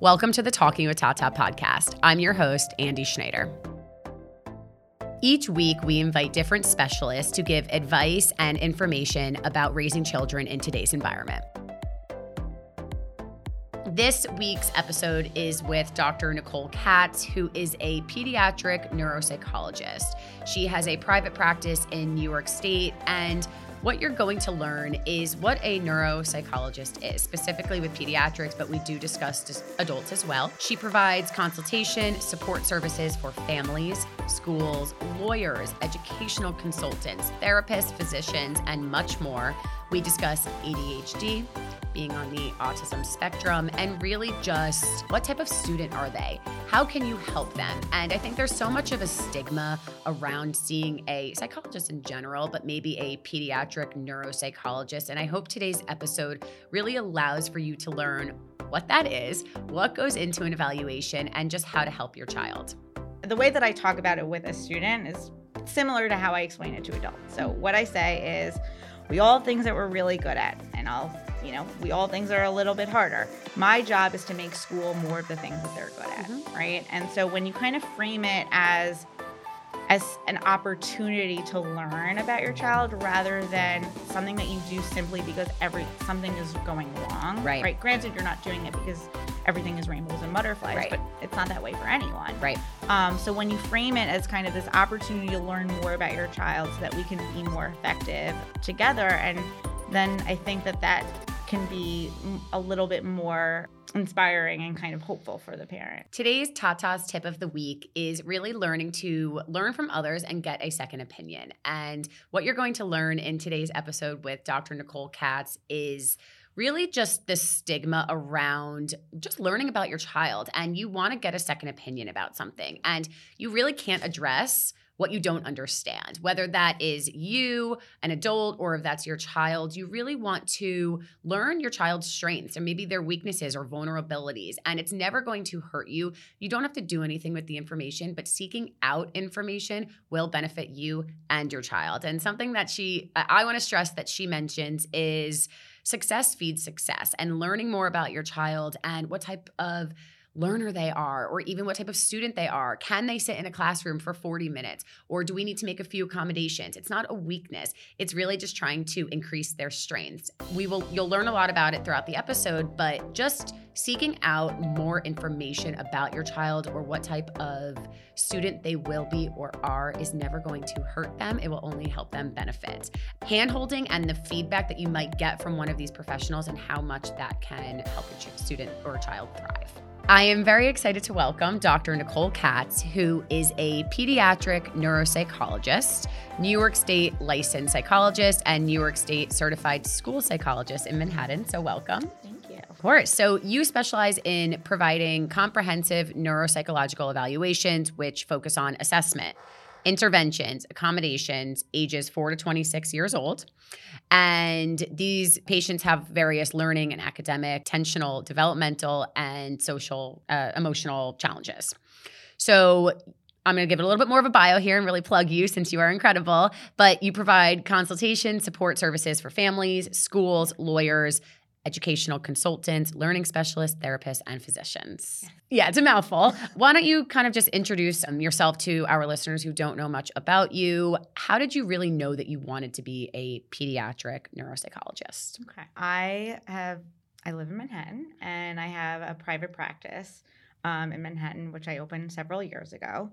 Welcome to the Talking with Tata podcast. I'm your host, Andy Schneider. Each week, we invite different specialists to give advice and information about raising children in today's environment. This week's episode is with Dr. Nicole Katz, who is a pediatric neuropsychologist. She has a private practice in New York State and what you're going to learn is what a neuropsychologist is, specifically with pediatrics, but we do discuss adults as well. She provides consultation, support services for families, schools, lawyers, educational consultants, therapists, physicians, and much more. We discuss ADHD, being on the autism spectrum, and really just what type of student are they? How can you help them? And I think there's so much of a stigma around seeing a psychologist in general, but maybe a pediatric neuropsychologist. And I hope today's episode really allows for you to learn what that is, what goes into an evaluation, and just how to help your child. The way that I talk about it with a student is similar to how I explain it to adults. So, what I say is, we all have things that we're really good at, and I'll you know, we all things are a little bit harder. My job is to make school more of the things that they're good at, mm-hmm. right? And so when you kind of frame it as as an opportunity to learn about your child rather than something that you do simply because every something is going wrong. Right. Right. Granted, you're not doing it because everything is rainbows and butterflies, right. but it's not that way for anyone. Right. Um, so when you frame it as kind of this opportunity to learn more about your child so that we can be more effective together and then I think that that can be a little bit more inspiring and kind of hopeful for the parent. Today's Tata's tip of the week is really learning to learn from others and get a second opinion. And what you're going to learn in today's episode with Dr. Nicole Katz is really just the stigma around just learning about your child and you want to get a second opinion about something and you really can't address what you don't understand, whether that is you, an adult, or if that's your child. You really want to learn your child's strengths or maybe their weaknesses or vulnerabilities. And it's never going to hurt you. You don't have to do anything with the information, but seeking out information will benefit you and your child. And something that she, I want to stress that she mentions is success feeds success and learning more about your child and what type of learner they are, or even what type of student they are. Can they sit in a classroom for 40 minutes, or do we need to make a few accommodations? It's not a weakness. It's really just trying to increase their strengths. We will you'll learn a lot about it throughout the episode, but just seeking out more information about your child or what type of student they will be or are is never going to hurt them. It will only help them benefit. Handholding and the feedback that you might get from one of these professionals and how much that can help your student or child thrive. I am very excited to welcome Dr. Nicole Katz, who is a pediatric neuropsychologist, New York State licensed psychologist, and New York State certified school psychologist in Manhattan. So, welcome. Thank you. Of course. So, you specialize in providing comprehensive neuropsychological evaluations, which focus on assessment, interventions, accommodations, ages 4 to 26 years old. And these patients have various learning and academic, tensional, developmental, and social, uh, emotional challenges. So I'm going to give it a little bit more of a bio here and really plug you since you are incredible. But you provide consultation, support services for families, schools, lawyers, educational consultants, learning specialists, therapists, and physicians. Yes. Yeah, it's a mouthful. Why don't you kind of just introduce um, yourself to our listeners who don't know much about you? How did you really know that you wanted to be a pediatric neuropsychologist? Okay. I have I live in Manhattan and I have a private practice um, in Manhattan, which I opened several years ago.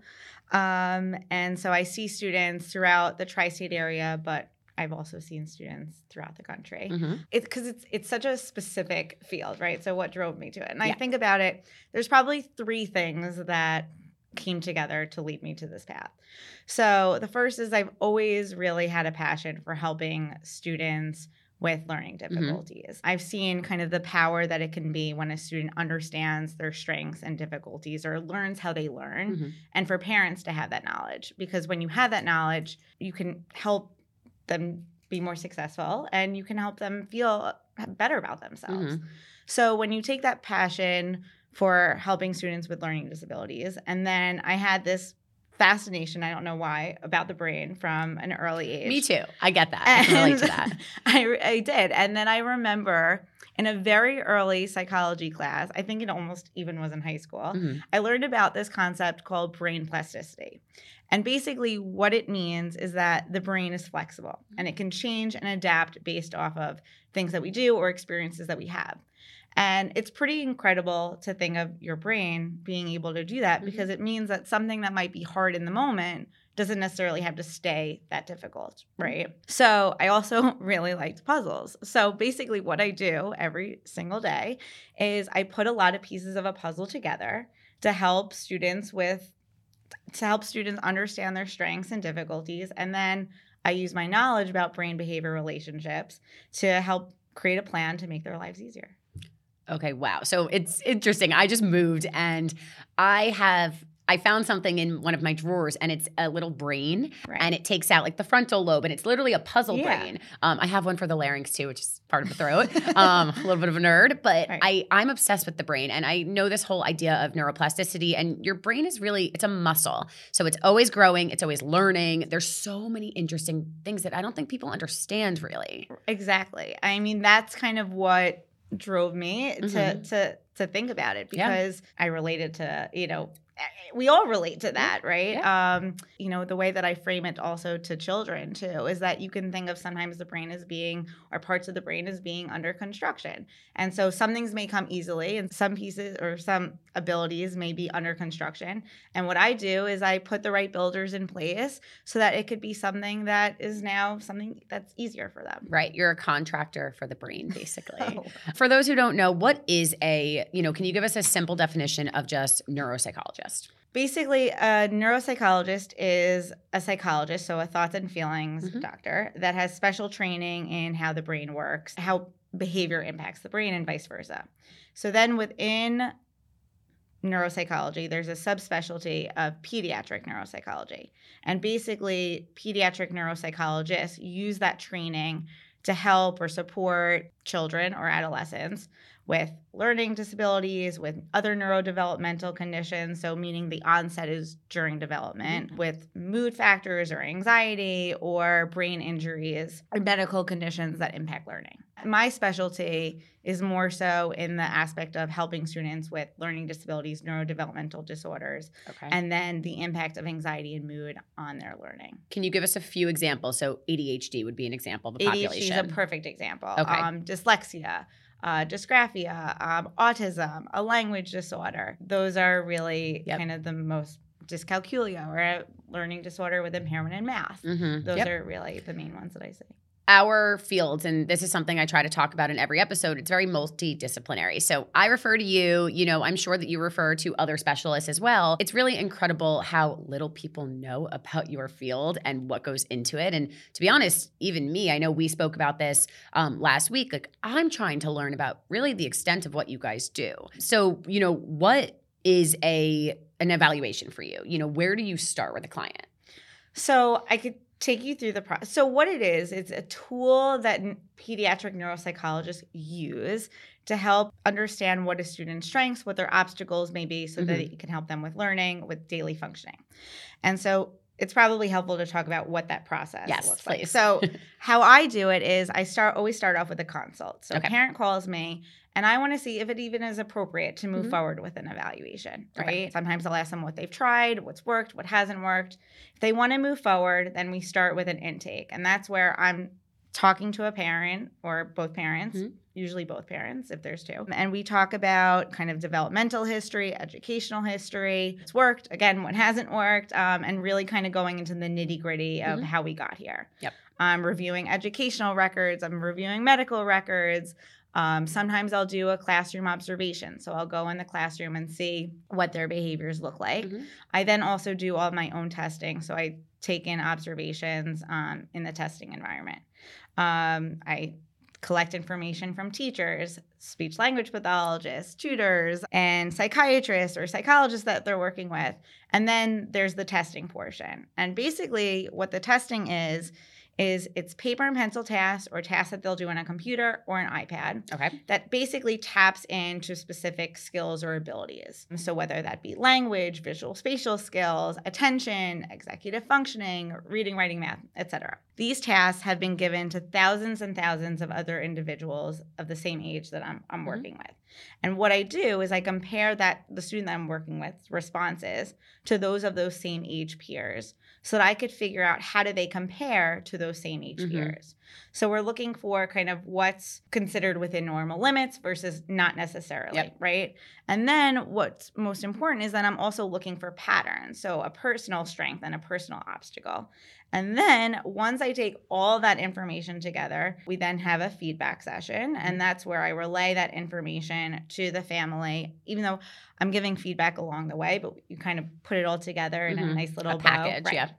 Um, and so I see students throughout the tri-state area, but I've also seen students throughout the country. Mm-hmm. It's because it's it's such a specific field, right? So what drove me to it? And yeah. I think about it, there's probably three things that came together to lead me to this path. So the first is I've always really had a passion for helping students with learning mm-hmm. difficulties. Mm-hmm. I've seen kind of the power that it can be when a student understands their strengths and difficulties or learns how they learn, mm-hmm. and for parents to have that knowledge. Because when you have that knowledge, you can help them be more successful and you can help them feel better about themselves. Mm-hmm. So when you take that passion for helping students with learning disabilities, and then I had this fascination, I don't know why, about the brain from an early age. Me too. I get that. I can relate to that. I, I did. And then I remember in a very early psychology class, I think it almost even was in high school, Mhm. I learned about this concept called brain plasticity. And basically, what it means is that the brain is flexible and it can change and adapt based off of things that we do or experiences that we have. And it's pretty incredible to think of your brain being able to do that Mhm. because it means that something that might be hard in the moment doesn't necessarily have to stay that difficult, right? So I also really liked puzzles. So basically, what I do every single day is I put a lot of pieces of a puzzle together to help students with to help students understand their strengths and difficulties and then I use my knowledge about brain behavior relationships to help create a plan to make their lives easier. Okay, wow. So it's interesting. I just moved and I have I found something in one of my drawers and it's a little brain Right. and it takes out like the frontal lobe and it's literally a puzzle Yeah. brain. Um, I have one for the larynx too, which is part of the throat. um, a little bit of a nerd, but Right. I I'm obsessed with the brain and I know this whole idea of neuroplasticity and your brain is really it's a muscle. So it's always growing, it's always learning. There's so many interesting things that I don't think people understand really. Exactly. I mean, that's kind of what drove me to Mhm. to to think about it Yeah. because I related to, you know, we all relate to that, right? Um, you know, the way that I frame it also to children too is that you can think of sometimes the brain as being or parts of the brain as being under construction. And so some things may come easily and some pieces or some abilities may be under construction. And what I do is I put the right builders in place so that it could be something that is now something that's easier for them. Right. You're a contractor for the brain, basically. Oh. For those who don't know, what is a, you know, can you give us a simple definition of just neuropsychologist? Basically, a neuropsychologist is a psychologist, so a thoughts and feelings Mhm. doctor that has special training in how the brain works, how behavior impacts the brain, and vice versa. So then within neuropsychology, there's a subspecialty of pediatric neuropsychology. And basically, pediatric neuropsychologists use that training to help or support children or adolescents with learning disabilities, with other neurodevelopmental conditions. So, meaning the onset is during development, with mood factors or anxiety or brain injuries or medical conditions that impact learning. My specialty is more so in the aspect of helping students with learning disabilities, neurodevelopmental disorders, Okay. and then the impact of anxiety and mood on their learning. can you give us a few examples? So ADHD would be an example of the ADHD population. is a perfect example. Okay. Um, dyslexia, uh, dysgraphia, um, autism, a language disorder. Those are really Yep. kind of the most dyscalculia or a learning disorder with impairment in math. Mhm. Those Yep. are really the main ones that I see. Our fields, and this is something I try to talk about in every episode, it's very multidisciplinary. So I refer to you, you know, I'm sure that you refer to other specialists as well. It's really incredible how little people know about your field and what goes into it. And to be honest, even me, I know we spoke about this um, last week. Like, I'm trying to learn about really the extent of what you guys do. So, you know, what is a an evaluation for you? You know, where do you start with a client? So I could take you through the process. So what it is, it's a tool that pediatric neuropsychologists use to help understand what a student's strengths, what their obstacles may be, so that Mhm. it can help them with learning, with daily functioning. And so it's probably helpful to talk about what that process Yes, looks like. So how I do it is I start always start off with a consult. So Okay. a parent calls me and I want to see if it even is appropriate to move Mhm. forward with an evaluation, right? Okay. Sometimes I'll ask them what they've tried, what's worked, what hasn't worked. If they want to move forward, then we start with an intake. And that's where I'm talking to a parent or both parents, Mhm. usually both parents if there's two. And we talk about kind of developmental history, educational history, what's worked, again, what hasn't worked, um, and really kind of going into the nitty gritty of Mhm. how we got here. Yep. I'm reviewing educational records, I'm reviewing medical records. Um, sometimes I'll do a classroom observation. So I'll go in the classroom and see what their behaviors look like. Mhm. I then also do all my own testing. So I take in observations um, in the testing environment. Um, I collect information from teachers, speech language pathologists, tutors, and psychiatrists or psychologists that they're working with. And then there's the testing portion. And basically, what the testing is, is it's paper and pencil tasks or tasks that they'll do on a computer or an iPad Okay. that basically taps into specific skills or abilities. So, whether that be language, visual spatial skills, attention, executive functioning, reading, writing, math, etc. These tasks have been given to thousands and thousands of other individuals of the same age that I'm, I'm Mhm. working with. And what I do is I compare that the student that I'm working with responses to those of those same age peers so that I could figure out how do they compare to those same age Mhm. peers. So we're looking for kind of what's considered within normal limits versus not necessarily, Yep. right? And then what's most important is that I'm also looking for patterns. So a personal strength and a personal obstacle. And then once I take all that information together, we then have a feedback session. And that's where I relay that information to the family, even though I'm giving feedback along the way, but you kind of put it all together in a Mhm. nice little A package, yeah.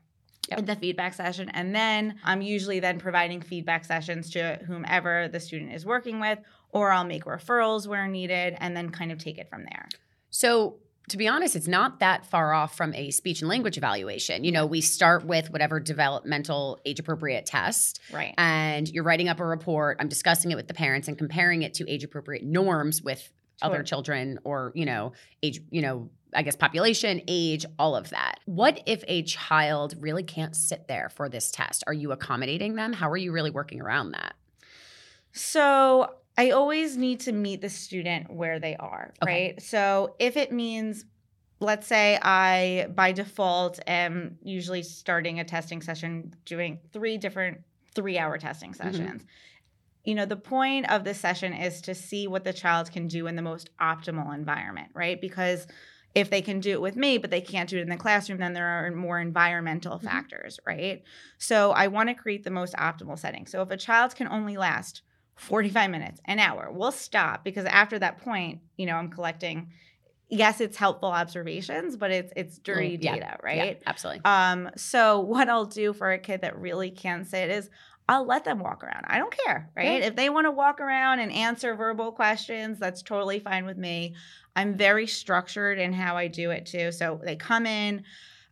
Yep. In the feedback session. And then I'm usually then providing feedback sessions to whomever the student is working with, or I'll make referrals where needed and then kind of take it from there. So, to be honest, it's not that far off from a speech and language evaluation. You know, we start with whatever developmental age appropriate test, Right. and you're writing up a report. I'm discussing it with the parents and comparing it to age appropriate norms with other children or, you know, age, you know, I guess population, age, all of that. What if a child really can't sit there for this test? Are you accommodating them? How are you really working around that? So I always need to meet the student where they are, Okay. right? So if it means, let's say I by default am usually starting a testing session doing three different three hour testing Mm-hmm. sessions. You know, the point of this session is to see what the child can do in the most optimal environment, right? Because if they can do it with me, but they can't do it in the classroom, then there are more environmental Mhm. factors, right? So I want to create the most optimal setting. So if a child can only last 45 minutes, an hour, we'll stop because after that point, you know, I'm collecting yes, it's helpful observations, but it's it's dirty Mm, yeah, data, Yeah, right? absolutely. Um, so what I'll do for a kid that really can't sit is I'll let them walk around. I don't care, right? Yeah. If they want to walk around and answer verbal questions, that's totally fine with me. I'm very structured in how I do it too. So they come in,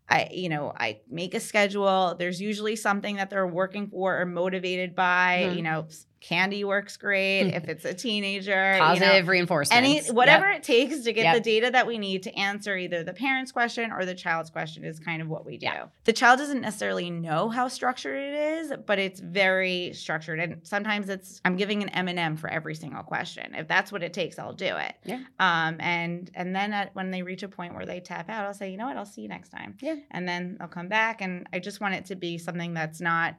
I, you know, I make a schedule. There's usually something that they're working for or motivated by. Mhm. You know, candy works great if it's a teenager. you know, Positive reinforcement. any whatever it takes to get Yep. the data that we need to answer either the parent's question or the child's question is kind of what we do. Yeah. The child doesn't necessarily know how structured it is, but it's very structured. And sometimes it's I'm giving an M&M for every single question. If that's what it takes, I'll do it. Yeah. Um and and then at, when they reach a point where they tap out, I'll say, "You know what? I'll see you next time." Yeah. And then i'll come back and I just want it to be something that's not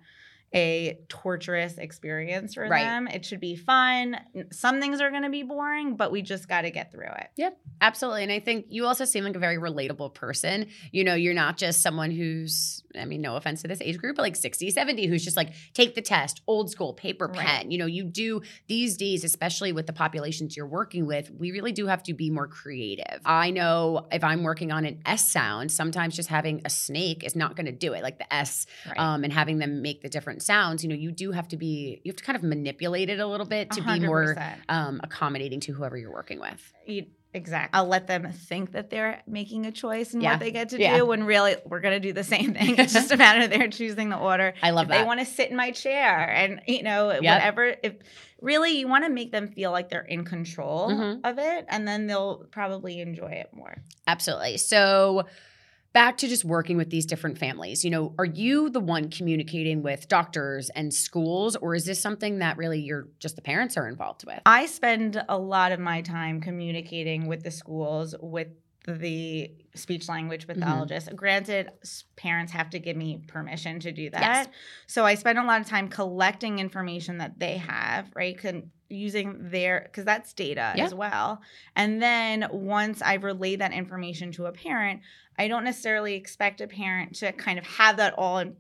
a torturous experience for Right. them. It should be fun. Some things are going to be boring, but we just got to get through it. Yep, absolutely. And I think you also seem like a very relatable person. You know, you're not just someone who's, I mean, no offense to this age group, but like 60, 70, who's just like, take the test, old school, paper, Right. pen. You know, you do these days, especially with the populations you're working with, we really do have to be more creative. I know if I'm working on an S sound, sometimes just having a snake is not going to do it, like the S, Right. um, and having them make the different sounds. You know, you do have to be, you have to kind of manipulate it a little bit to be more um, accommodating to whoever you're working with. You- exactly. I'll let them think that they're making a choice in Yeah. what they get to Yeah. do when really we're going to do the same thing. It's just a matter of they're choosing the order. I love if that. they want to sit in my chair and you know Yep. whatever if really you want to make them feel like they're in control Mhm. of it and then they'll probably enjoy it more. Absolutely. So back to just working with these different families. You know, are you the one communicating with doctors and schools or is this something that really you're just the parents are involved with? I spend a lot of my time communicating with the schools with the speech language Mm-hmm. pathologist. Granted, parents have to give me permission to do that. Yes. So I spend a lot of time collecting information that they have, right? Con- using their because that's data Yeah. as well. And then once I've relayed that information to a parent, I don't necessarily expect a parent to kind of have that all in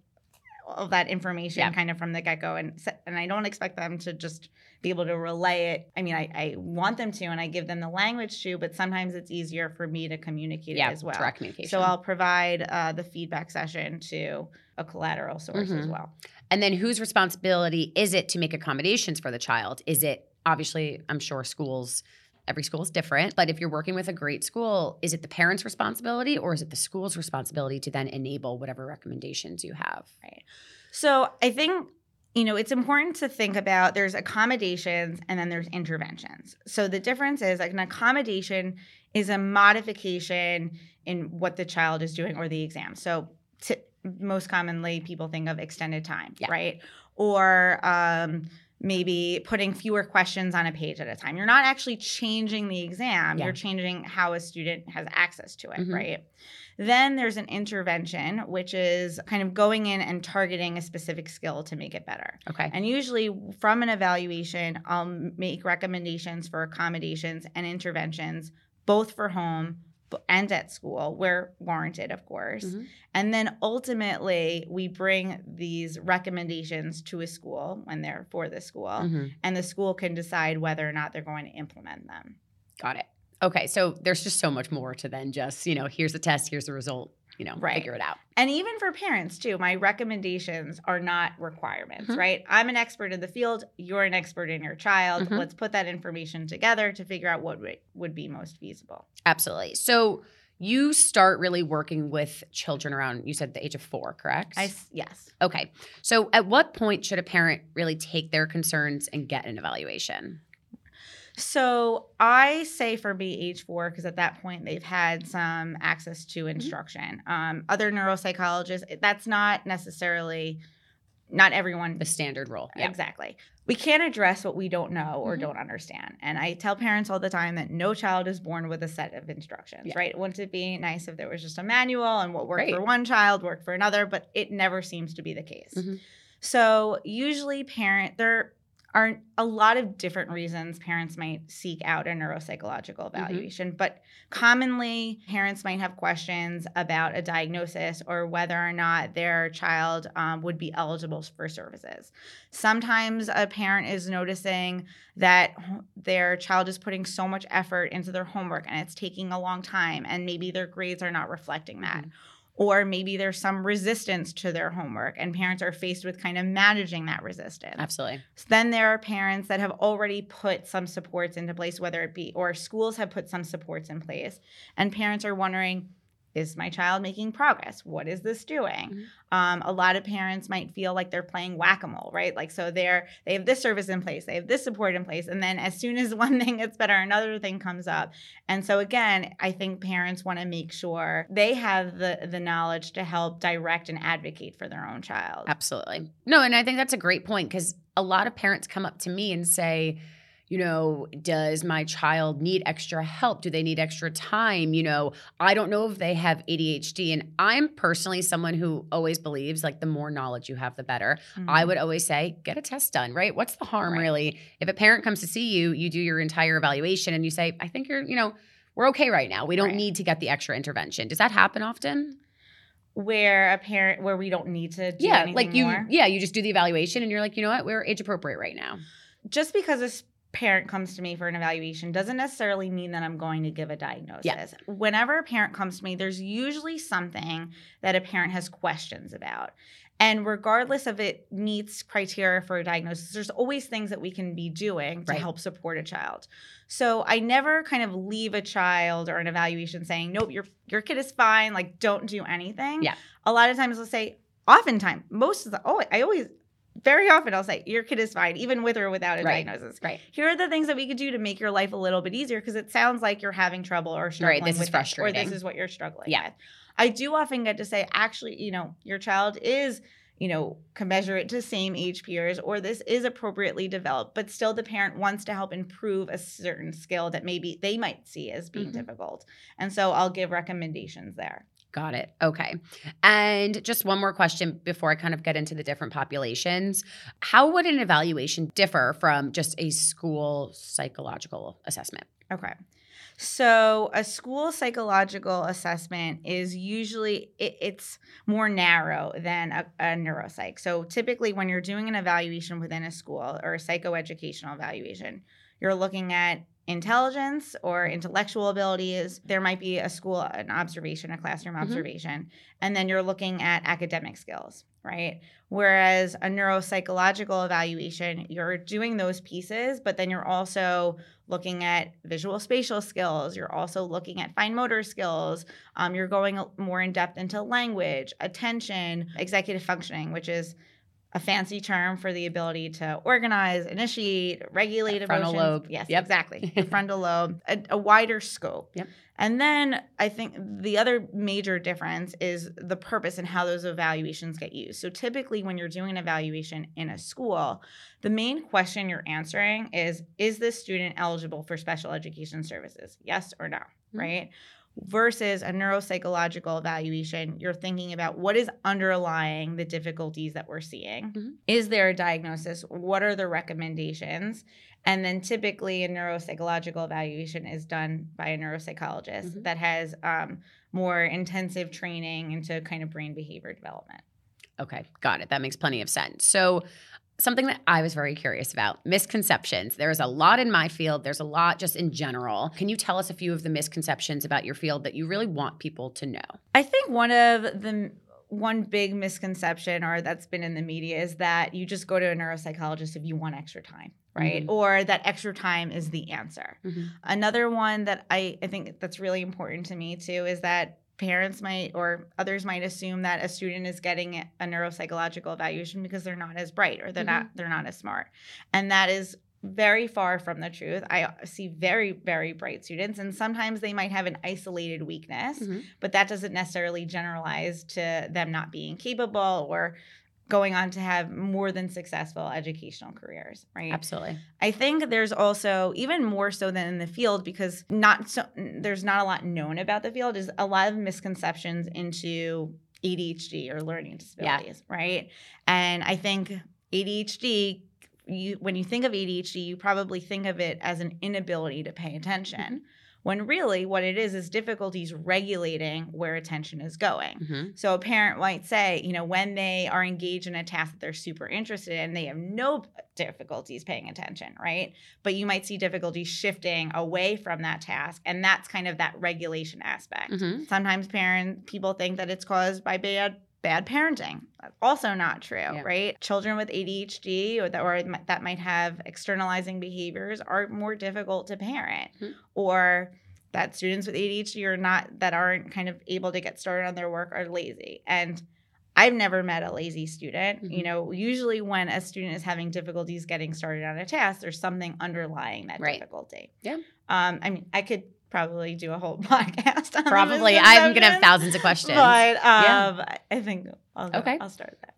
all of that information Yeah. kind of from the get-go and and I don't expect them to just be able to relay it. I mean, I, I want them to and I give them the language to, but sometimes it's easier for me to communicate yeah, it as well. direct communication. So I'll provide uh, the feedback session to a collateral source as Mhm. well. and then whose responsibility is it to make accommodations for the child? Is it obviously, I'm sure schools, every school is different, but if you're working with a great school, is it the parents' responsibility or is it the school's responsibility to then enable whatever recommendations you have? Right. So I think you know, it's important to think about there's accommodations and then there's interventions. So the difference is like an accommodation is a modification in what the child is doing or the exam. So t- most commonly people think of extended time, Yeah. right? Or um, maybe putting fewer questions on a page at a time. You're not actually changing the exam, Yeah. you're changing how a student has access to it, Mhm. right? Then there's an intervention, which is kind of going in and targeting a specific skill to make it better. Okay. And usually, from an evaluation, I'll make recommendations for accommodations and interventions, both for home and at school, where warranted, of course. Mhm. And then ultimately, we bring these recommendations to a school when they're for the school, Mhm. and the school can decide whether or not they're going to implement them. Got it. Okay. So there's just so much more to than just, you know, here's the test, here's the result, you know, Right. figure it out. And even for parents, too, my recommendations are not requirements, Mhm. right? I'm an expert in the field, you're an expert in your child. Mhm. Let's put that information together to figure out what would- be most feasible. Absolutely. So you start really working with children around, you said the age of four, correct? I yes. Okay. So at what point should a parent really take their concerns and get an evaluation? So I say for me age four because at that point they've had some access to instruction. Um, other neuropsychologists, that's not necessarily not everyone The standard role. Yeah. Exactly. We can't address what we don't know or Mhm. don't understand. And I tell parents all the time that no child is born with a set of instructions, Yeah. right? Wouldn't it be nice if there was just a manual and what worked Right. for one child worked for another, but it never seems to be the case. Mhm. So usually parent there are a lot of different reasons parents might seek out a neuropsychological Mm-hmm. evaluation, but commonly parents might have questions about a diagnosis or whether or not their child um, would be eligible for services. Sometimes a parent is noticing that their child is putting so much effort into their homework and it's taking a long time, and maybe their grades are not reflecting that. Mhm. Or maybe there's some resistance to their homework, and parents are faced with kind of managing that resistance. Absolutely. So then there are parents that have already put some supports into place, whether it be, or schools have put some supports in place, and parents are wondering, is my child making progress? What is this doing? Mhm. Um, a lot of parents might feel like they're playing whack-a-mole, right? Like so they're they have this service in place, they have this support in place, and then as soon as one thing gets better, another thing comes up. And so again, I think parents want to make sure they have the the knowledge to help direct and advocate for their own child. Absolutely. No, and I think that's a great point because a lot of parents come up to me and say, you know, does my child need extra help? Do they need extra time? You know, I don't know if they have ADHD. And I'm personally someone who always believes like the more knowledge you have, the better. I Mhm. would always say, get a test done, right? What's the harm Right. really? If a parent comes to see you, you do your entire evaluation and you say, I think you're, you know, we're okay right now. We don't Right. need to get the extra intervention. Does that happen often? where a parent where we don't need to do yeah, like you, more. yeah, you just do the evaluation and you're like, you know what, we're age appropriate right now. just because parent comes to me for an evaluation doesn't necessarily mean that I'm going to give a diagnosis. Yeah. Whenever a parent comes to me, there's usually something that a parent has questions about. And regardless of it meets criteria for a diagnosis, there's always things that we can be doing to Right. help support a child. So I never kind of leave a child or an evaluation saying, "Nope, your your kid is fine. Like, don't do anything." Yeah. A lot of times, I'll say, oftentimes, most of the, oh, I always, very often, I'll say, "Your kid is fine, even with or without a Right. diagnosis." Right. Here are the things that we could do to make your life a little bit easier because it sounds like you're having trouble or struggling this is with it, or this is what you're struggling Yeah. with. I do often get to say, actually, you know, your child is, you know, commensurate to same age peers, or this is appropriately developed, but still the parent wants to help improve a certain skill that maybe they might see as being Mhm. difficult. And so I'll give recommendations there. Got it. Okay. And just one more question before I kind of get into the different populations. How would an evaluation differ from just a school psychological assessment? Okay. So a school psychological assessment is usually it, it's more narrow than a, a neuropsych. So typically, when you're doing an evaluation within a school or a psychoeducational evaluation, you're looking at intelligence or intellectual abilities. There might be a school an observation, a classroom Mhm. observation, and then you're looking at academic skills, right? Whereas a neuropsychological evaluation, you're doing those pieces, but then you're also looking at visual spatial skills. You're also looking at fine motor skills. Um, you're going more in depth into language, attention, executive functioning, which is a fancy term for the ability to organize, initiate, regulate That frontal emotions. lobe. Yes, Yep. exactly. The frontal lobe, a, a wider scope. Yep. And then I think the other major difference is the purpose and how those evaluations get used. So typically, when you're doing an evaluation in a school, the main question you're answering is Is this student eligible for special education services? Yes or no, mm-hmm. right? Versus a neuropsychological evaluation, you're thinking about what is underlying the difficulties that we're seeing. Mhm. Is there a diagnosis? What are the recommendations? And then typically a neuropsychological evaluation is done by a neuropsychologist Mhm. that has um, more intensive training into kind of brain behavior development. Okay, got it. That makes plenty of sense. So, something that I was very curious about misconceptions. There's a lot in my field, there's a lot just in general. Can you tell us a few of the misconceptions about your field that you really want people to know? I think one of the one big misconception or that's been in the media is that you just go to a neuropsychologist if you want extra time, right? Mhm. Or that extra time is the answer. Mhm. Another one that I, I think that's really important to me too is that parents might or others might assume that a student is getting a neuropsychological evaluation because they're not as bright or they're Mhm. not they're not as smart. And that is very far from the truth. I see very very bright students and sometimes they might have an isolated weakness, Mhm. but that doesn't necessarily generalize to them not being capable or going on to have more than successful educational careers, right? Absolutely. I think there's also even more so than in the field because not so there's not a lot known about the field is a lot of misconceptions into ADHD or learning disabilities, right? And I think ADHD you when you think of ADHD, you probably think of it as an inability to pay attention. Mm-hmm. When really what it is is difficulties regulating where attention is going. Mhm. So a parent might say, you know, when they are engaged in a task that they're super interested in, they have no difficulties paying attention, right? But you might see difficulties shifting away from that task, and that's kind of that regulation aspect. Mhm. Sometimes parents, people think that it's caused by bad bad parenting. That's also not true, right? Children with ADHD or that or might- that might have externalizing behaviors are more difficult to parent, Mhm. or that students with ADHD are not that aren't kind of able to get started on their work are lazy. And I've never met a lazy student. You Mhm. know, usually when a student is having difficulties getting started on a task, there's something underlying that Right. difficulty. Yeah. Um, I mean, I could probably do a whole podcast on Probably. I'm going to have thousands of questions. But um, Yeah. I think I'll go, Okay. I'll start that.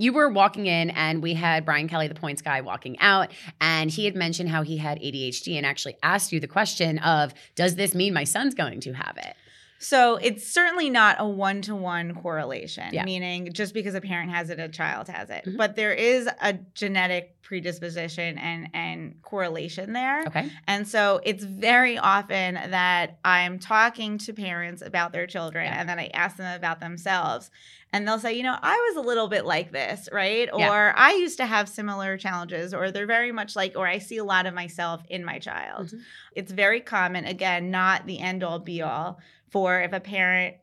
you were walking in and we had Brian Kelly, the points guy, walking out, and he had mentioned how he had ADHD and actually asked you the question of, does this mean my son's going to have it? So it's certainly not a one to one correlation, Yeah. meaning just because a parent has it, a child has it. Mhm. But there is a genetic predisposition and, and correlation there. Okay. And so it's very often that I'm talking to parents about their children Yeah. and then I ask them about themselves. And they'll say, you know, I was a little bit like this, right? Or Yeah. I used to have similar challenges, or they're very much like, or I see a lot of myself in my child. Mhm. It's very common, again, not the end all be all for if a parent,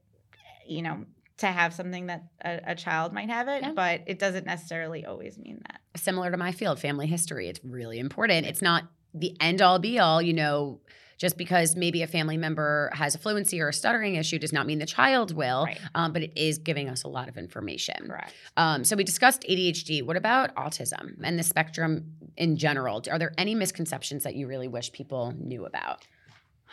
you know, to have something that a, a child might have it, Yeah. but it doesn't necessarily always mean that. Similar to my field, family history. It's really important. It's not the end all be all, you know. Just because maybe a family member has a fluency or a stuttering issue does not mean the child will, Right. um, but it is giving us a lot of information. Correct. Um, so we discussed ADHD. What about autism and the spectrum in general? Are there any misconceptions that you really wish people knew about?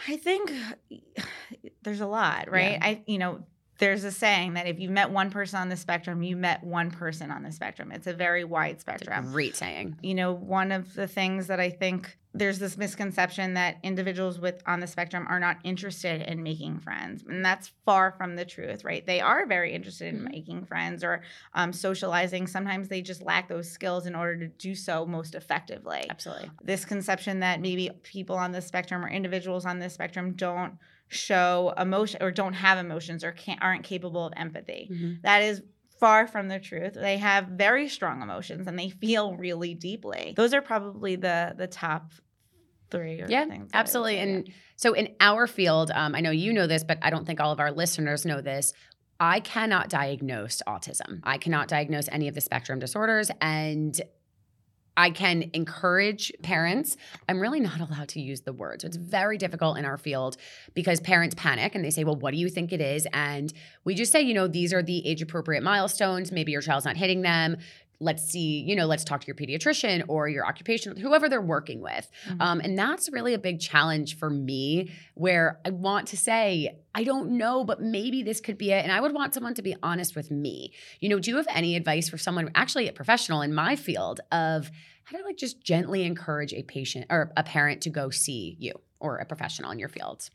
I think there's a lot, right? Yeah. I, you know, there's a saying that if you met one person on the spectrum, you met one person on the spectrum. It's a very wide It's a spectrum. great saying. You know, one of the things that I think there's this misconception that individuals with on the spectrum are not interested in making friends, and that's far from the truth, right? They are very interested in Mhm. making friends or um, socializing. Sometimes they just lack those skills in order to do so most effectively Absolutely. this conception that maybe people on the spectrum or individuals on the spectrum don't show emotion or don't have emotions or can't aren't capable of empathy. Mhm. That is far from the truth. They have very strong emotions and they feel really deeply. Those are probably the the top three. Yeah, things that I would absolutely. And so in our field, um, I know you know this, but I don't think all of our listeners know this. I cannot diagnose autism. I cannot diagnose any of the spectrum disorders. And I can encourage parents. I'm really not allowed to use the word. So it's very difficult in our field because parents panic and they say, Well, what do you think it is? And we just say, you know, these are the age appropriate milestones. Maybe your child's not hitting them. Let's see, you know, let's talk to your pediatrician or your occupational, whoever they're working with. Mhm. Um, and that's really a big challenge for me where I want to say, I don't know, but maybe this could be it. And I would want someone to be honest with me. You know, do you have any advice for someone, actually a professional in my field, of how to like just gently encourage a patient or a parent to go see you or a professional in your field?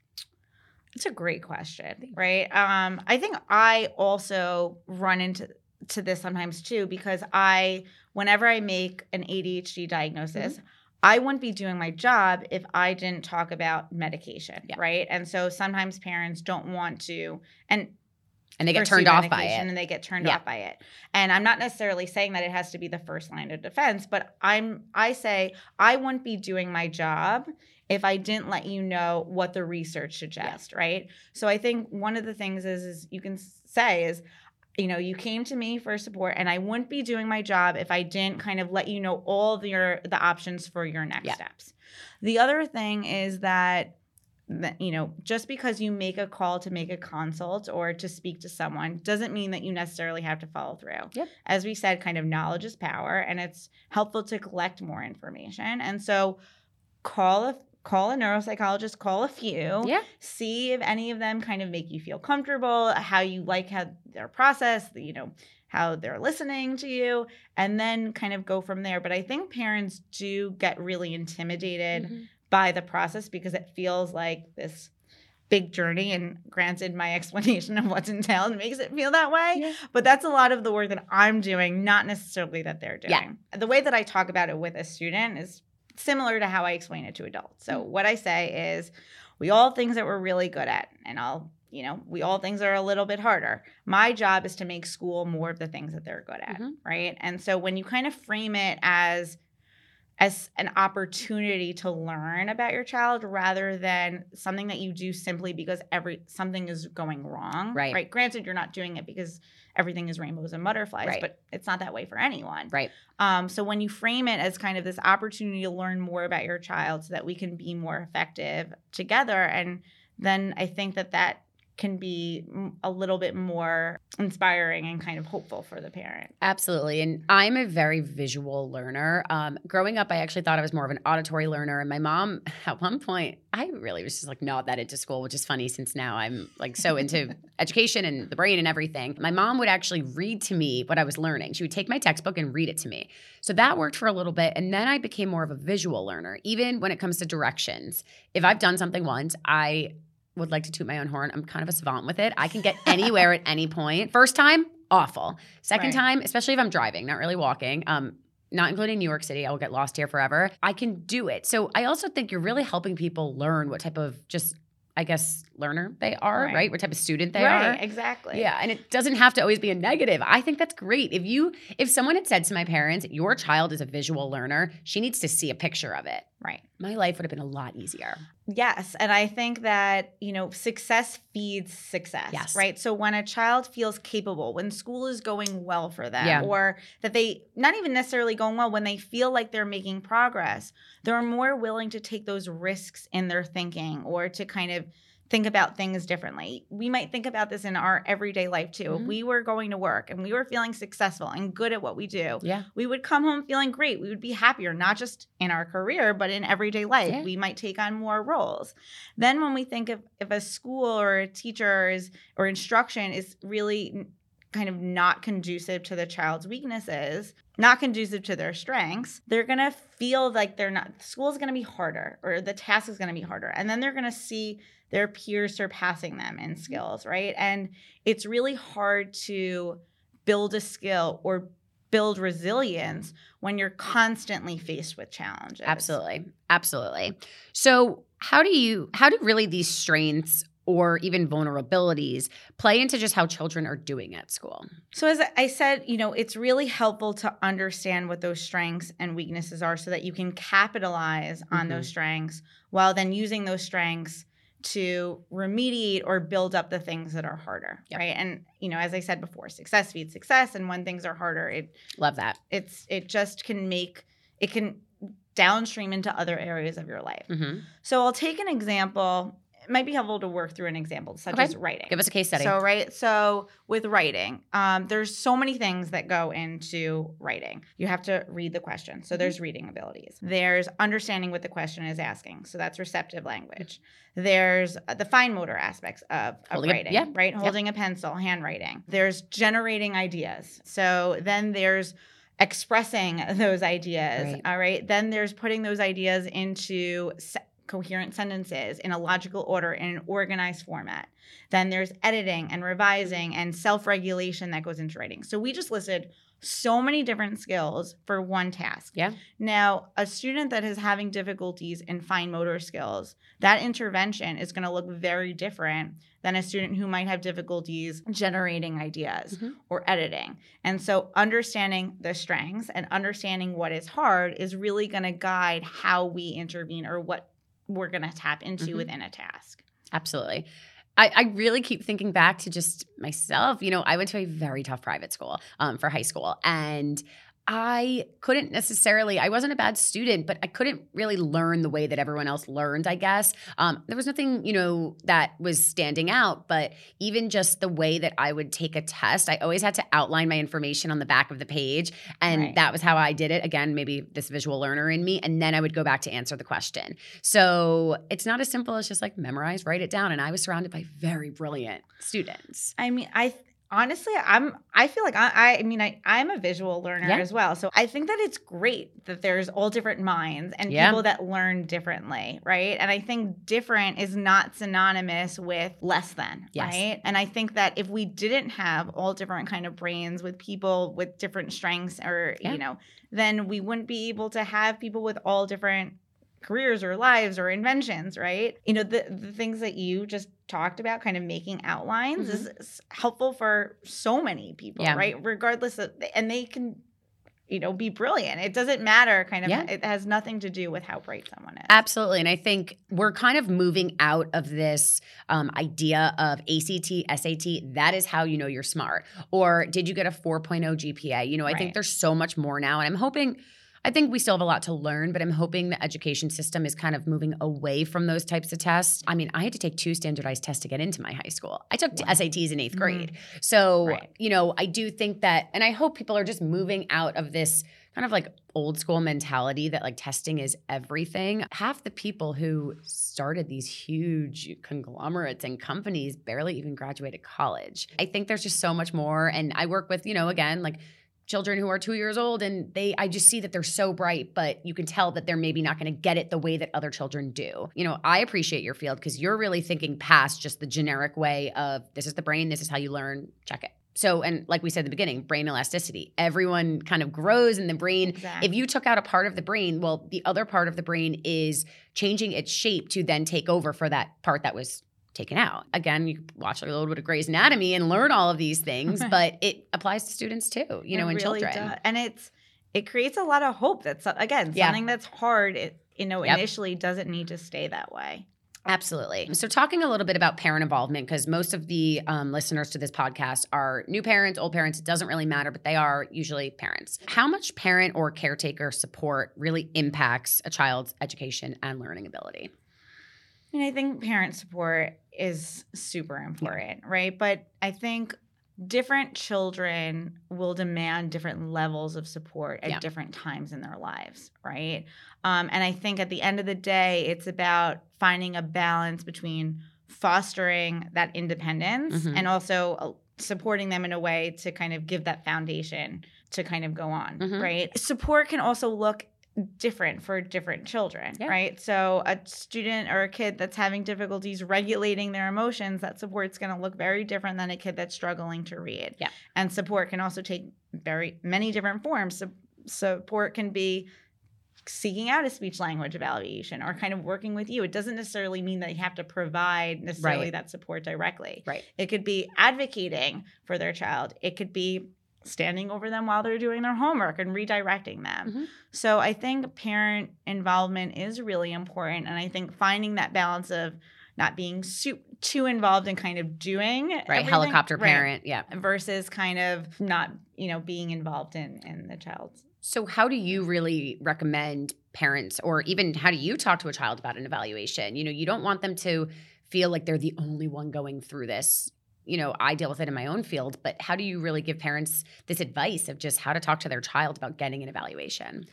It's a great question, right? Um, I think I also run into to this sometimes too because I, whenever I make an ADHD diagnosis, Mm-hmm. I wouldn't be doing my job if I didn't talk about medication, Yeah. right? And so sometimes parents don't want to, and And they get turned off by it. and they get turned Yeah. off by it. And I'm not necessarily saying that it has to be the first line of defense, but I'm I say I wouldn't be doing my job if I didn't let you know what the research suggests, right? So I think one of the things is is you can say is you know, you came to me for support and I wouldn't be doing my job if I didn't kind of let you know all the, your the options for your next Yeah. steps. The other thing is that that you know just because you make a call to make a consult or to speak to someone doesn't mean that you necessarily have to follow through Yep. as we said kind of knowledge is power and it's helpful to collect more information and so call a call a neuropsychologist call a few Yeah. see if any of them kind of make you feel comfortable how you like how their process you know how they're listening to you and then kind of go from there but i think parents do get really intimidated Mhm. by the process because it feels like this big journey and granted my explanation of what's entailed makes it feel that way Yeah. but that's a lot of the work that i'm doing not necessarily that they're doing Yeah. the way that i talk about it with a student is similar to how i explain it to adults so Mm. what i say is we all things that we're really good at and i'll you know we all things are a little bit harder my job is to make school more of the things that they're good at Mhm. right and so when you kind of frame it as as an opportunity to learn about your child rather than something that you do simply because every something is going wrong Right. right granted you're not doing it because everything is rainbows and butterflies Right. but it's not that way for anyone Right. um, so when you frame it as kind of this opportunity to learn more about your child so that we can be more effective together and then i think that that can be a little bit more inspiring and kind of hopeful for the parent Absolutely. And I'm a very visual learner. Um, growing up, I actually thought I was more of an auditory learner. And my mom, at one point, I really was just like not that into school, which is funny since now I'm like so into education and the brain and everything. My mom would actually read to me what I was learning. She would take my textbook and read it to me. So that worked for a little bit. And then I became more of a visual learner, even when it comes to directions. If I've done something once, I would like to toot my own horn. I'm kind of a savant with it. I can get anywhere at any point. First time, awful. Second Right. time, especially if I'm driving, not really walking, um, not including New York City, I will get lost here forever. I can do it. So I also think you're really helping people learn what type of just, I guess, learner they are, right? Right. What type of student they right are. exactly Yeah, and it doesn't have to always be a negative. I think that's great. If you if someone had said to my parents, "Your child is a visual learner, she needs to see a picture of it." Right My life would have been a lot easier. Yes. And I think that, you know, success feeds success. Yes. Right. So when a child feels capable, when school is going well for them, Yeah. or that they, not even necessarily going well, when they feel like they're making progress, they're more willing to take those risks in their thinking or to kind of think about things differently. We might think about this in our everyday life too. If Mhm. we were going to work and we were feeling successful and good at what we do, Yeah. we would come home feeling great. We would be happier, not just in our career, but in everyday life. Yeah. We might take on more roles. Then, when we think of if a school or a teachers or instruction is really kind of not conducive to the child's weaknesses, not conducive to their strengths, they're going to feel like they're not, school is going to be harder or the task is going to be harder. And then they're going to see their peers surpassing them in mm-hmm. skills, right? And it's really hard to build a skill or build resilience when you're constantly faced with challenges. Absolutely. Absolutely. So, how do you how do really these strengths or even vulnerabilities play into just how children are doing at school? So as I said, you know, it's really helpful to understand what those strengths and weaknesses are so that you can capitalize on Mhm. those strengths while then using those strengths to remediate or build up the things that are harder, Yep. right? And you know, as I said before, success feeds success and when things are harder, it Love that. it's it just can make it can downstream into other areas of your life. hmm So I'll take an example. Might be helpful to work through an example, such Okay. as writing. Give us a case study. So right, so with writing, um, there's so many things that go into writing. You have to read the question, so Mhm. there's reading abilities. There's understanding what the question is asking, so that's receptive language. There's uh, the fine motor aspects of, of Holding a- writing, yeah, right? Holding a pencil, handwriting. There's generating ideas. So then there's expressing those ideas. Right. All right. Then there's putting those ideas into coherent sentences in a logical order in an organized format. Then there's editing and revising and self regulation that goes into writing. So we just listed so many different skills for one task. Yeah. Now, a student that is having difficulties in fine motor skills, that intervention is going to look very different than a student who might have difficulties generating ideas Mhm. or editing. And so, understanding the strengths and understanding what is hard is really going to guide how we intervene or what we're going to tap into Mhm. within a task. Absolutely. I, I really keep thinking back to just myself. You know, I went to a very tough private school um, for high school, and I couldn't necessarily, I wasn't a bad student, but I couldn't really learn the way that everyone else learned, I guess. Um, there was nothing, you know, that was standing out, but even just the way that I would take a test, I always had to outline my information on the back of the page. And Right. that was how I did it. Again, maybe this visual learner in me. And then I would go back to answer the question. So it's not as simple as just like memorize, write it down. And I was surrounded by very brilliant students. I mean, I honestly, I'm. I feel like I. I mean, I. I'm a visual learner Yeah. as well, so I think that it's great that there's all different minds and Yeah. people that learn differently, right? And I think different is not synonymous with less than, Yes. right? And I think that if we didn't have all different kind of brains with people with different strengths, or Yeah. you know, then we wouldn't be able to have people with all different careers or lives or inventions, right? You know, the, the things that you just talked about, kind of making outlines, is, is helpful for so many people, Yeah. right? Regardless of, and they can, you know, be brilliant. It doesn't matter, kind of, Yeah. it has nothing to do with how bright someone is. Absolutely. And I think we're kind of moving out of this um, idea of ACT, SAT. That is how you know you're smart. Or did you get a 4.0 GPA? You know, I Right. think there's so much more now. And I'm hoping. I think we still have a lot to learn, but I'm hoping the education system is kind of moving away from those types of tests. I mean, I had to take two standardized tests to get into my high school. I took Wow. SATs in 8th Mhm. grade. So, Right. you know, I do think that, and I hope people are just moving out of this kind of like old school mentality that like testing is everything. Half the people who started these huge conglomerates and companies barely even graduated college. I think there's just so much more. And I work with, you know, again, like children who are two years old and they i just see that they're so bright but you can tell that they're maybe not going to get it the way that other children do. You know i appreciate your field because you're really thinking past just the generic way of this is the brain this is how you learn check it. So and like we said in the beginning brain elasticity. Everyone kind of grows in the brain. Exactly. if you took out a part of the brain well the other part of the brain is changing its shape to then take over for that part that was taken out again you watch a little bit of Grey's Anatomy and learn all of these things but it applies to students too you know It in really children does. And it's, it creates a lot of hope That's again, Yeah. something that's hard, it, you know, Yep. initially doesn't need to stay that way. Absolutely. So, talking a little bit about parent involvement, because most of the um, listeners to this podcast are new parents, old parents, it doesn't really matter, but they are usually parents. How much parent or caretaker support really impacts a child's education and learning ability? I mean, I think parent support is super important, right? But I think different children will demand different levels of support at Yeah. different times in their lives, right? Um, and I think at the end of the day, it's about finding a balance between fostering that independence Mhm. and also uh, supporting them in a way to kind of give that foundation to kind of go on, Mhm. right? Support can also look different for different children, Yeah. right? So a student or a kid that's having difficulties regulating their emotions, that support's going to look very different than a kid that's struggling to read. Yeah. And support can also take very many different forms. So support can be seeking out a speech language evaluation or kind of working with you. It doesn't necessarily mean that you have to provide necessarily Right. that support directly. Right. It could be advocating for their child. It could be standing over them while they're doing their homework and redirecting them. Mhm. So I think parent involvement is really important. And I think finding that balance of not being su- too involved in kind of doing Right. Helicopter right, parent. Yeah. versus kind of not, you know, being involved in in the child's So, how do you really recommend parents, or even how do you talk to a child about an evaluation? You know, you don't want them to feel like they're the only one going through this. You know, I deal with it in my own field, but how do you really give parents this advice of just how to talk to their child about getting an evaluation?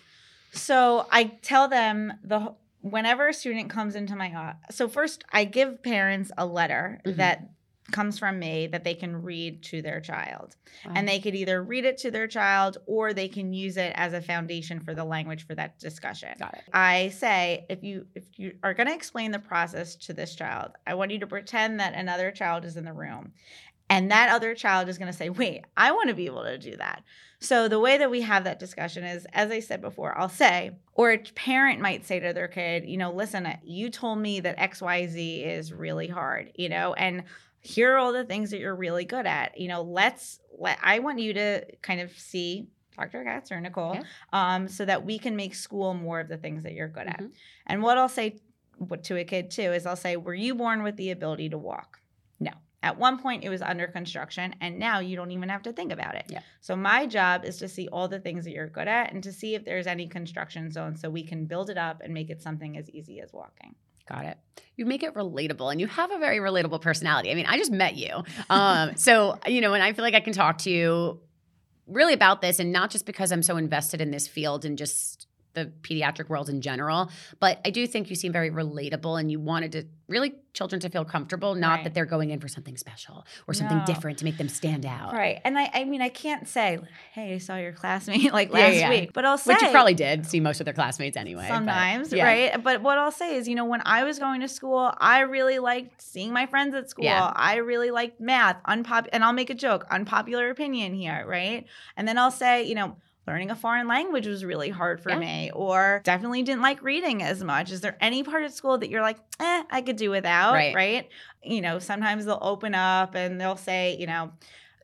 So I tell them the whenever a student comes into my so first I give parents a letter Mhm. that comes from me that they can read to their child. Wow. And they could either read it to their child or they can use it as a foundation for the language for that discussion. got it. I say if you if you are going to explain the process to this child, I want you to pretend that another child is in the room. And that other child is going to say, "Wait, I want to be able to do that." So the way that we have that discussion is as I said before, I'll say or a parent might say to their kid, you know, "Listen, you told me that XYZ is really hard, you know, and here are all the things that you're really good at. You know, let's let I want you to kind of see Dr. Katz or Nicole, Yeah. um, so that we can make school more of the things that you're good at. Mhm. And what I'll say what- to a kid too is I'll say, Were you born with the ability to walk? No. At one point, it was under construction, and now you don't even have to think about it. Yeah. So, my job is to see all the things that you're good at and to see if there's any construction zones so we can build it up and make it something as easy as walking. Got it. You make it relatable and you have a very relatable personality. I mean, I just met you. Um, so, you know, and I feel like I can talk to you really about this and not just because I'm so invested in this field and just the pediatric world in general, but I do think you seem very relatable and you wanted to really children to feel comfortable, not Right. that they're going in for something special or something No. different to make them stand out. Right. And I, I mean, I can't say, Hey, I saw your classmate like last yeah. week, but I'll say, Which you probably did see most of their classmates anyway. but- sometimes yeah. right but what i'll say is you know when i was going to school i really liked seeing my friends at school Yeah. i really liked math unpop and i'll make a joke unpopular opinion here right and then i'll say you know learning a foreign language was really hard for Yeah. me or definitely didn't like reading as much is there any part of school that you're like eh i could do without Right. right you know sometimes they'll open up and they'll say you know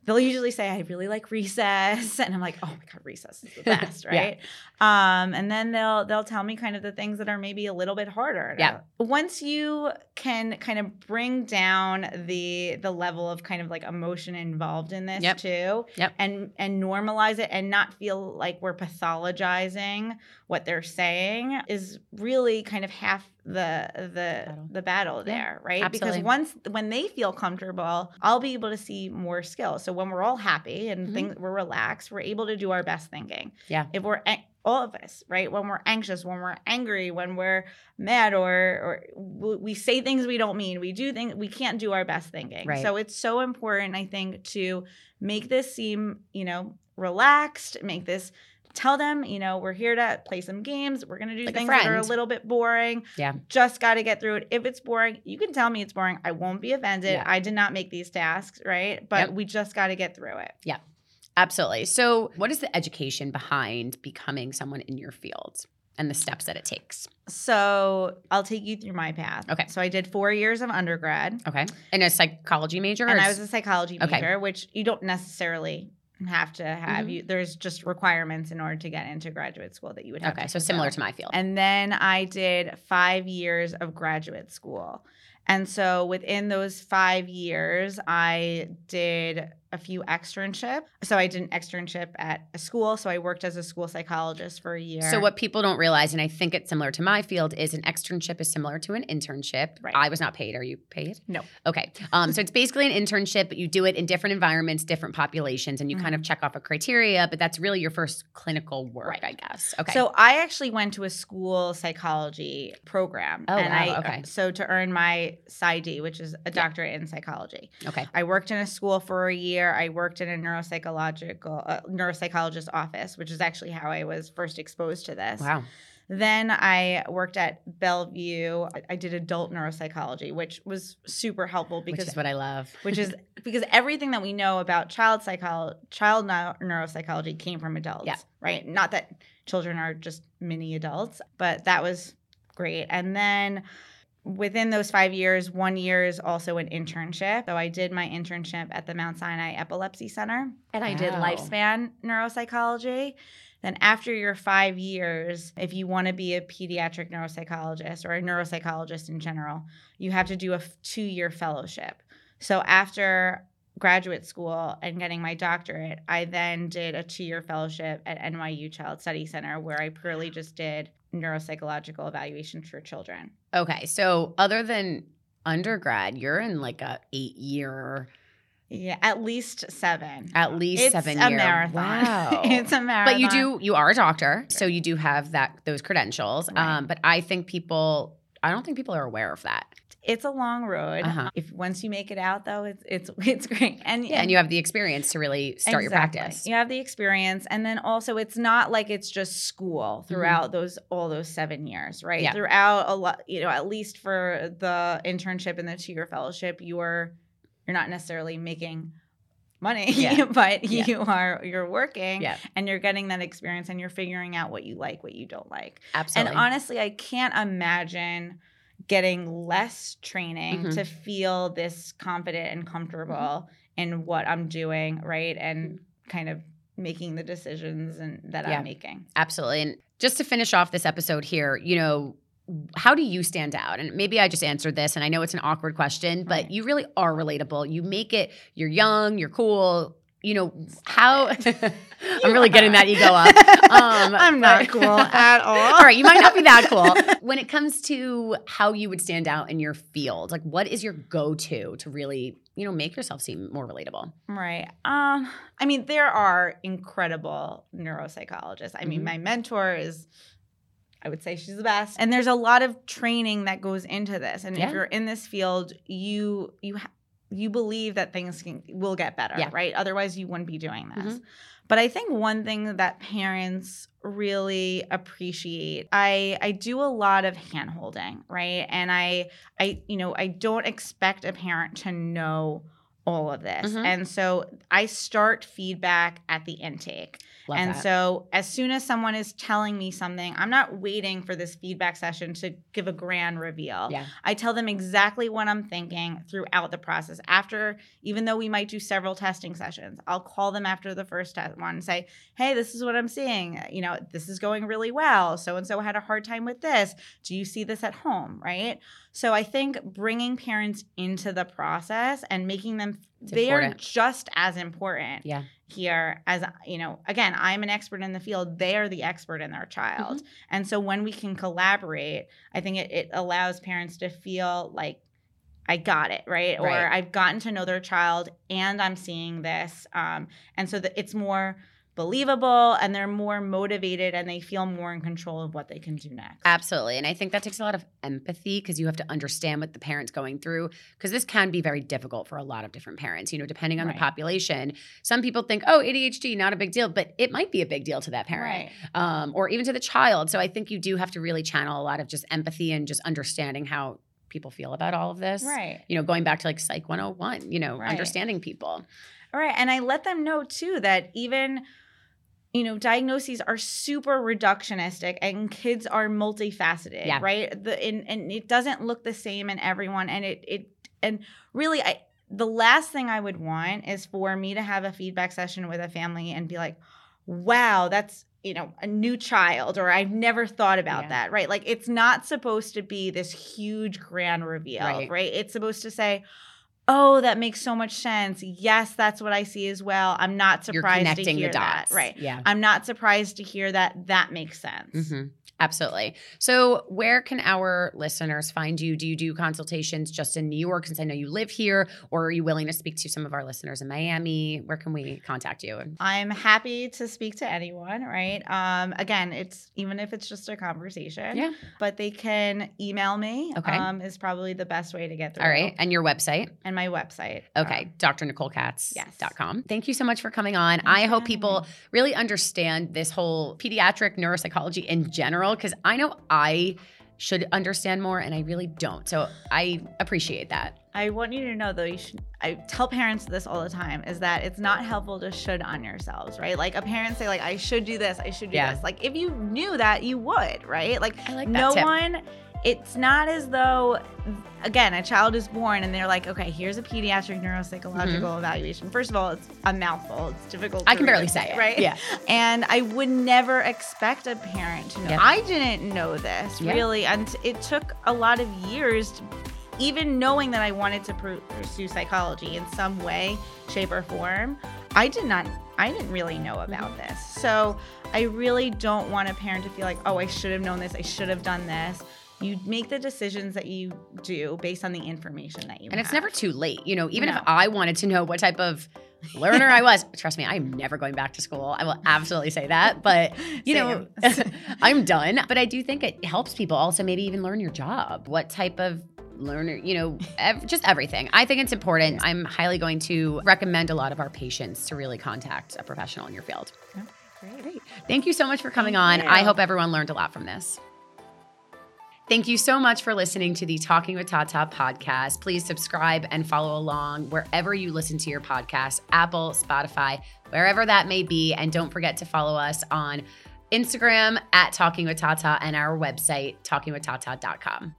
They'll usually say, I really like recess. And I'm like, oh my God, recess is the best, right? Um and then they'll they'll tell me kind of the things that are maybe a little bit harder Yeah. once you can kind of bring down the the level of kind of like emotion involved in this Yep. too Yep. and and normalize it and not feel like we're pathologizing what they're saying is really kind of half the the Battle. the battle Yeah, there right absolutely. because once when they feel comfortable i'll be able to see more skill so when we're all happy and Mhm. things we're relaxed we're able to do our best thinking Yeah. if we're all of us right? When we're anxious when we're angry when we're mad or or we say things we don't mean we do things we can't do our best thinking. Right. so it's so important i think to make this seem you know relaxed make this tell them you know we're here to play some games we're going to do Like things that are a little bit boring. Yeah. just got to get through it. If it's boring you can tell me it's boring. I won't be offended. Yeah. i did not make these tasks right? But Yep. we just got to get through it Absolutely. So, what is the education behind becoming someone in your field and the steps that it takes? so i'll take you through my path Okay. so i did four years of undergrad Okay. And a psychology major? and I was a psychology Okay. major, which you don't necessarily have to have. Mhm. You there's just requirements in order to get into graduate school that you would have. okay. So, similar to my field. And then I did five years of graduate school. And so within those five years, I did a few externship. So I did an externship at a school. So I worked as a school psychologist for a year. So, what people don't realize, and I think it's similar to my field, is an externship is similar to an internship. Right. I was not paid. Are you paid? No. Okay. Um, so, it's basically an internship, but you do it in different environments, different populations, and you kind of Mm-hmm. check off a criteria, but that's really your first clinical work, Right. I guess. Okay. So I actually went to a school psychology program. Oh, and wow, I, uh, okay. So to earn my PsyD, which is a doctorate in psychology. okay. I worked in a school for a year. I worked in a neuropsychological uh, neuropsychologist office, which is actually how I was first exposed to this. Wow. Then I worked at Bellevue. I- did adult neuropsychology, which was super helpful Which because is what I love. which is because everything that we know about child psychology, child neuropsychology came from adults, Yeah. right? Not that children are just mini adults, but that was great. And then within those five years, one year is also an internship. So I did my internship at the Mount Sinai Epilepsy Center, and I did lifespan neuropsychology. Then after your five years, if you want to be a pediatric neuropsychologist or a neuropsychologist in general, you have to do a two-year fellowship. So after graduate school and getting my doctorate, I then did a two-year fellowship at NYU Child Study Center where I purely just did neuropsychological evaluation for children. Okay. So, other than undergrad, you're in like a eight year, Yeah, at least seven. at least it's seven a year. marathon. Wow. it's a marathon. but you do you are a doctor, so you do have that those credentials. Right. Um, but I think people, I don't think people are aware of that. It's a long road. Uh-huh. If once you make it out, though, it's it's it's great. And Yeah, and you have the experience to really start your practice. You have the experience, and then also it's not like it's just school throughout those all those seven years, right? Mm-hmm. Yeah. Throughout a lot, you know, at least for the internship and the two year fellowship, you're you're not necessarily making money, Yeah. but Yeah. you are you're working Yeah, and you're getting that experience and you're figuring out what you like, what you don't like. absolutely. And honestly, I can't imagine getting less training Mhm. to feel this confident and comfortable in what I'm doing, right? And kind of making the decisions and that Yeah. I'm making. Absolutely. And just to finish off this episode here, you know, how do you stand out? And maybe I just answered this, and I know it's an awkward question, but Right. you really are relatable. You make it, you're young, you're cool. You know, how I'm really getting that ego up. Um, I'm not cool at all. all right, you might not be that cool. When it comes to how you would stand out in your field, like what is your go-to to really, you know, make yourself seem more relatable? Right. Um, I mean, there are incredible neuropsychologists. I mean, Mhm. my mentor is I would say she's the best. And there's a lot of training that goes into this. And Yeah. if you're in this field, you you ha- you believe that things can, will get better, Yeah. right? Otherwise, you wouldn't be doing this. Mhm. But I think one thing that parents really appreciate, I I do a lot of hand holding, right? And I I you know, I don't expect a parent to know all of this. Mhm. And so I start feedback at the intake. Love and that. so as soon as someone is telling me something, I'm not waiting for this feedback session to give a grand reveal. yeah. I tell them exactly what I'm thinking throughout the process. After, even though we might do several testing sessions, I'll call them after the first test one and say, "Hey, this is what I'm seeing. You know, this is going really well. So and so had a hard time with this. Do you see this at home?" Right. So I think bringing parents into the process and making them It's they are important. just as important Yeah. Here as you know again i'm an expert in the field they are the expert in their child. Mm-hmm. and so when we can collaborate i think it, it allows parents to feel like i got it right, or i've gotten to know their child and i'm seeing this um, and so that it's more believable and they're more motivated and they feel more in control of what they can do next Absolutely. And I think that takes a lot of empathy because you have to understand what the parent's going through because this can be very difficult for a lot of different parents, you know, depending on Right. the population. Some people think, oh, ADHD, not a big deal, but it might be a big deal to that parent right um, or even to the child. So I think you do have to really channel a lot of just empathy and just understanding how people feel about all of this. right You know, going back to like Psych 101, you know, Right. understanding people. All right. And I let them know too that even, you know, diagnoses are super reductionistic and kids are multifaceted, Yeah. right? The and, and it doesn't look the same in everyone. And it it and really I the last thing I would want is for me to have a feedback session with a family and be like, wow, that's you know, a new child, or I've never thought about Yeah. that, right? Like it's not supposed to be this huge grand reveal, Right. right? It's supposed to say, Oh, that makes so much sense. Yes, that's what I see as well. I'm not You're surprised to hear the dots. that. Right. Yeah. I'm not surprised to hear that that makes sense. hmm Absolutely. So, where can our listeners find you? Do you do consultations just in New York since I know you live here, or are you willing to speak to some of our listeners in Miami? Where can we contact you? I'm happy to speak to anyone, right? Um, again, it's even if it's just a conversation. Yeah. But they can email me. Okay. Um, is probably the best way to get through. All right. And your website? And my website. Okay. Um, drnicolekatz.com. Thank you so much for coming on. Thanks I hope people me. really understand this whole pediatric neuropsychology in general, because I know I should understand more and I really don't. So, I appreciate that. I want you to know though, you should I tell parents this all the time is that it's not helpful to should on yourselves, right? Like a parent say, like, I should do this, I should do Yeah. this. Like if you knew that, you would, right? Like like no tip. one it's not as though again a child is born and they're like okay here's a pediatric neuropsychological evaluation first of all it's a mouthful it's difficult Mm-hmm. I can barely read, say it. right Yeah. and i would never expect a parent to know Yeah. i didn't know this Yeah. really and it took a lot of years to, even knowing that i wanted to pursue psychology in some way shape or form i did not i didn't really know about Mm-hmm. this so i really don't want a parent to feel like oh i should have known this i should have done this You make the decisions that you do based on the information that you have. And have. it's never too late. You know, even No. if I wanted to know what type of learner I was, trust me, I'm never going back to school. I will absolutely say that. But, you know, I'm done. But I do think it helps people also maybe even learn your job. What type of learner, you know, ev- just everything. I think it's important. I'm highly going to recommend a lot of our patients to really contact a professional in your field. Okay, Great. Thank you so much for coming Thank on. I hope everyone learned a lot from this. Thank you so much for listening to the Talking with Tata podcast. Please subscribe and follow along wherever you listen to your podcast Apple, Spotify, wherever that may be. And don't forget to follow us on Instagram at Talking with Tata and our website, talkingwithtata.com.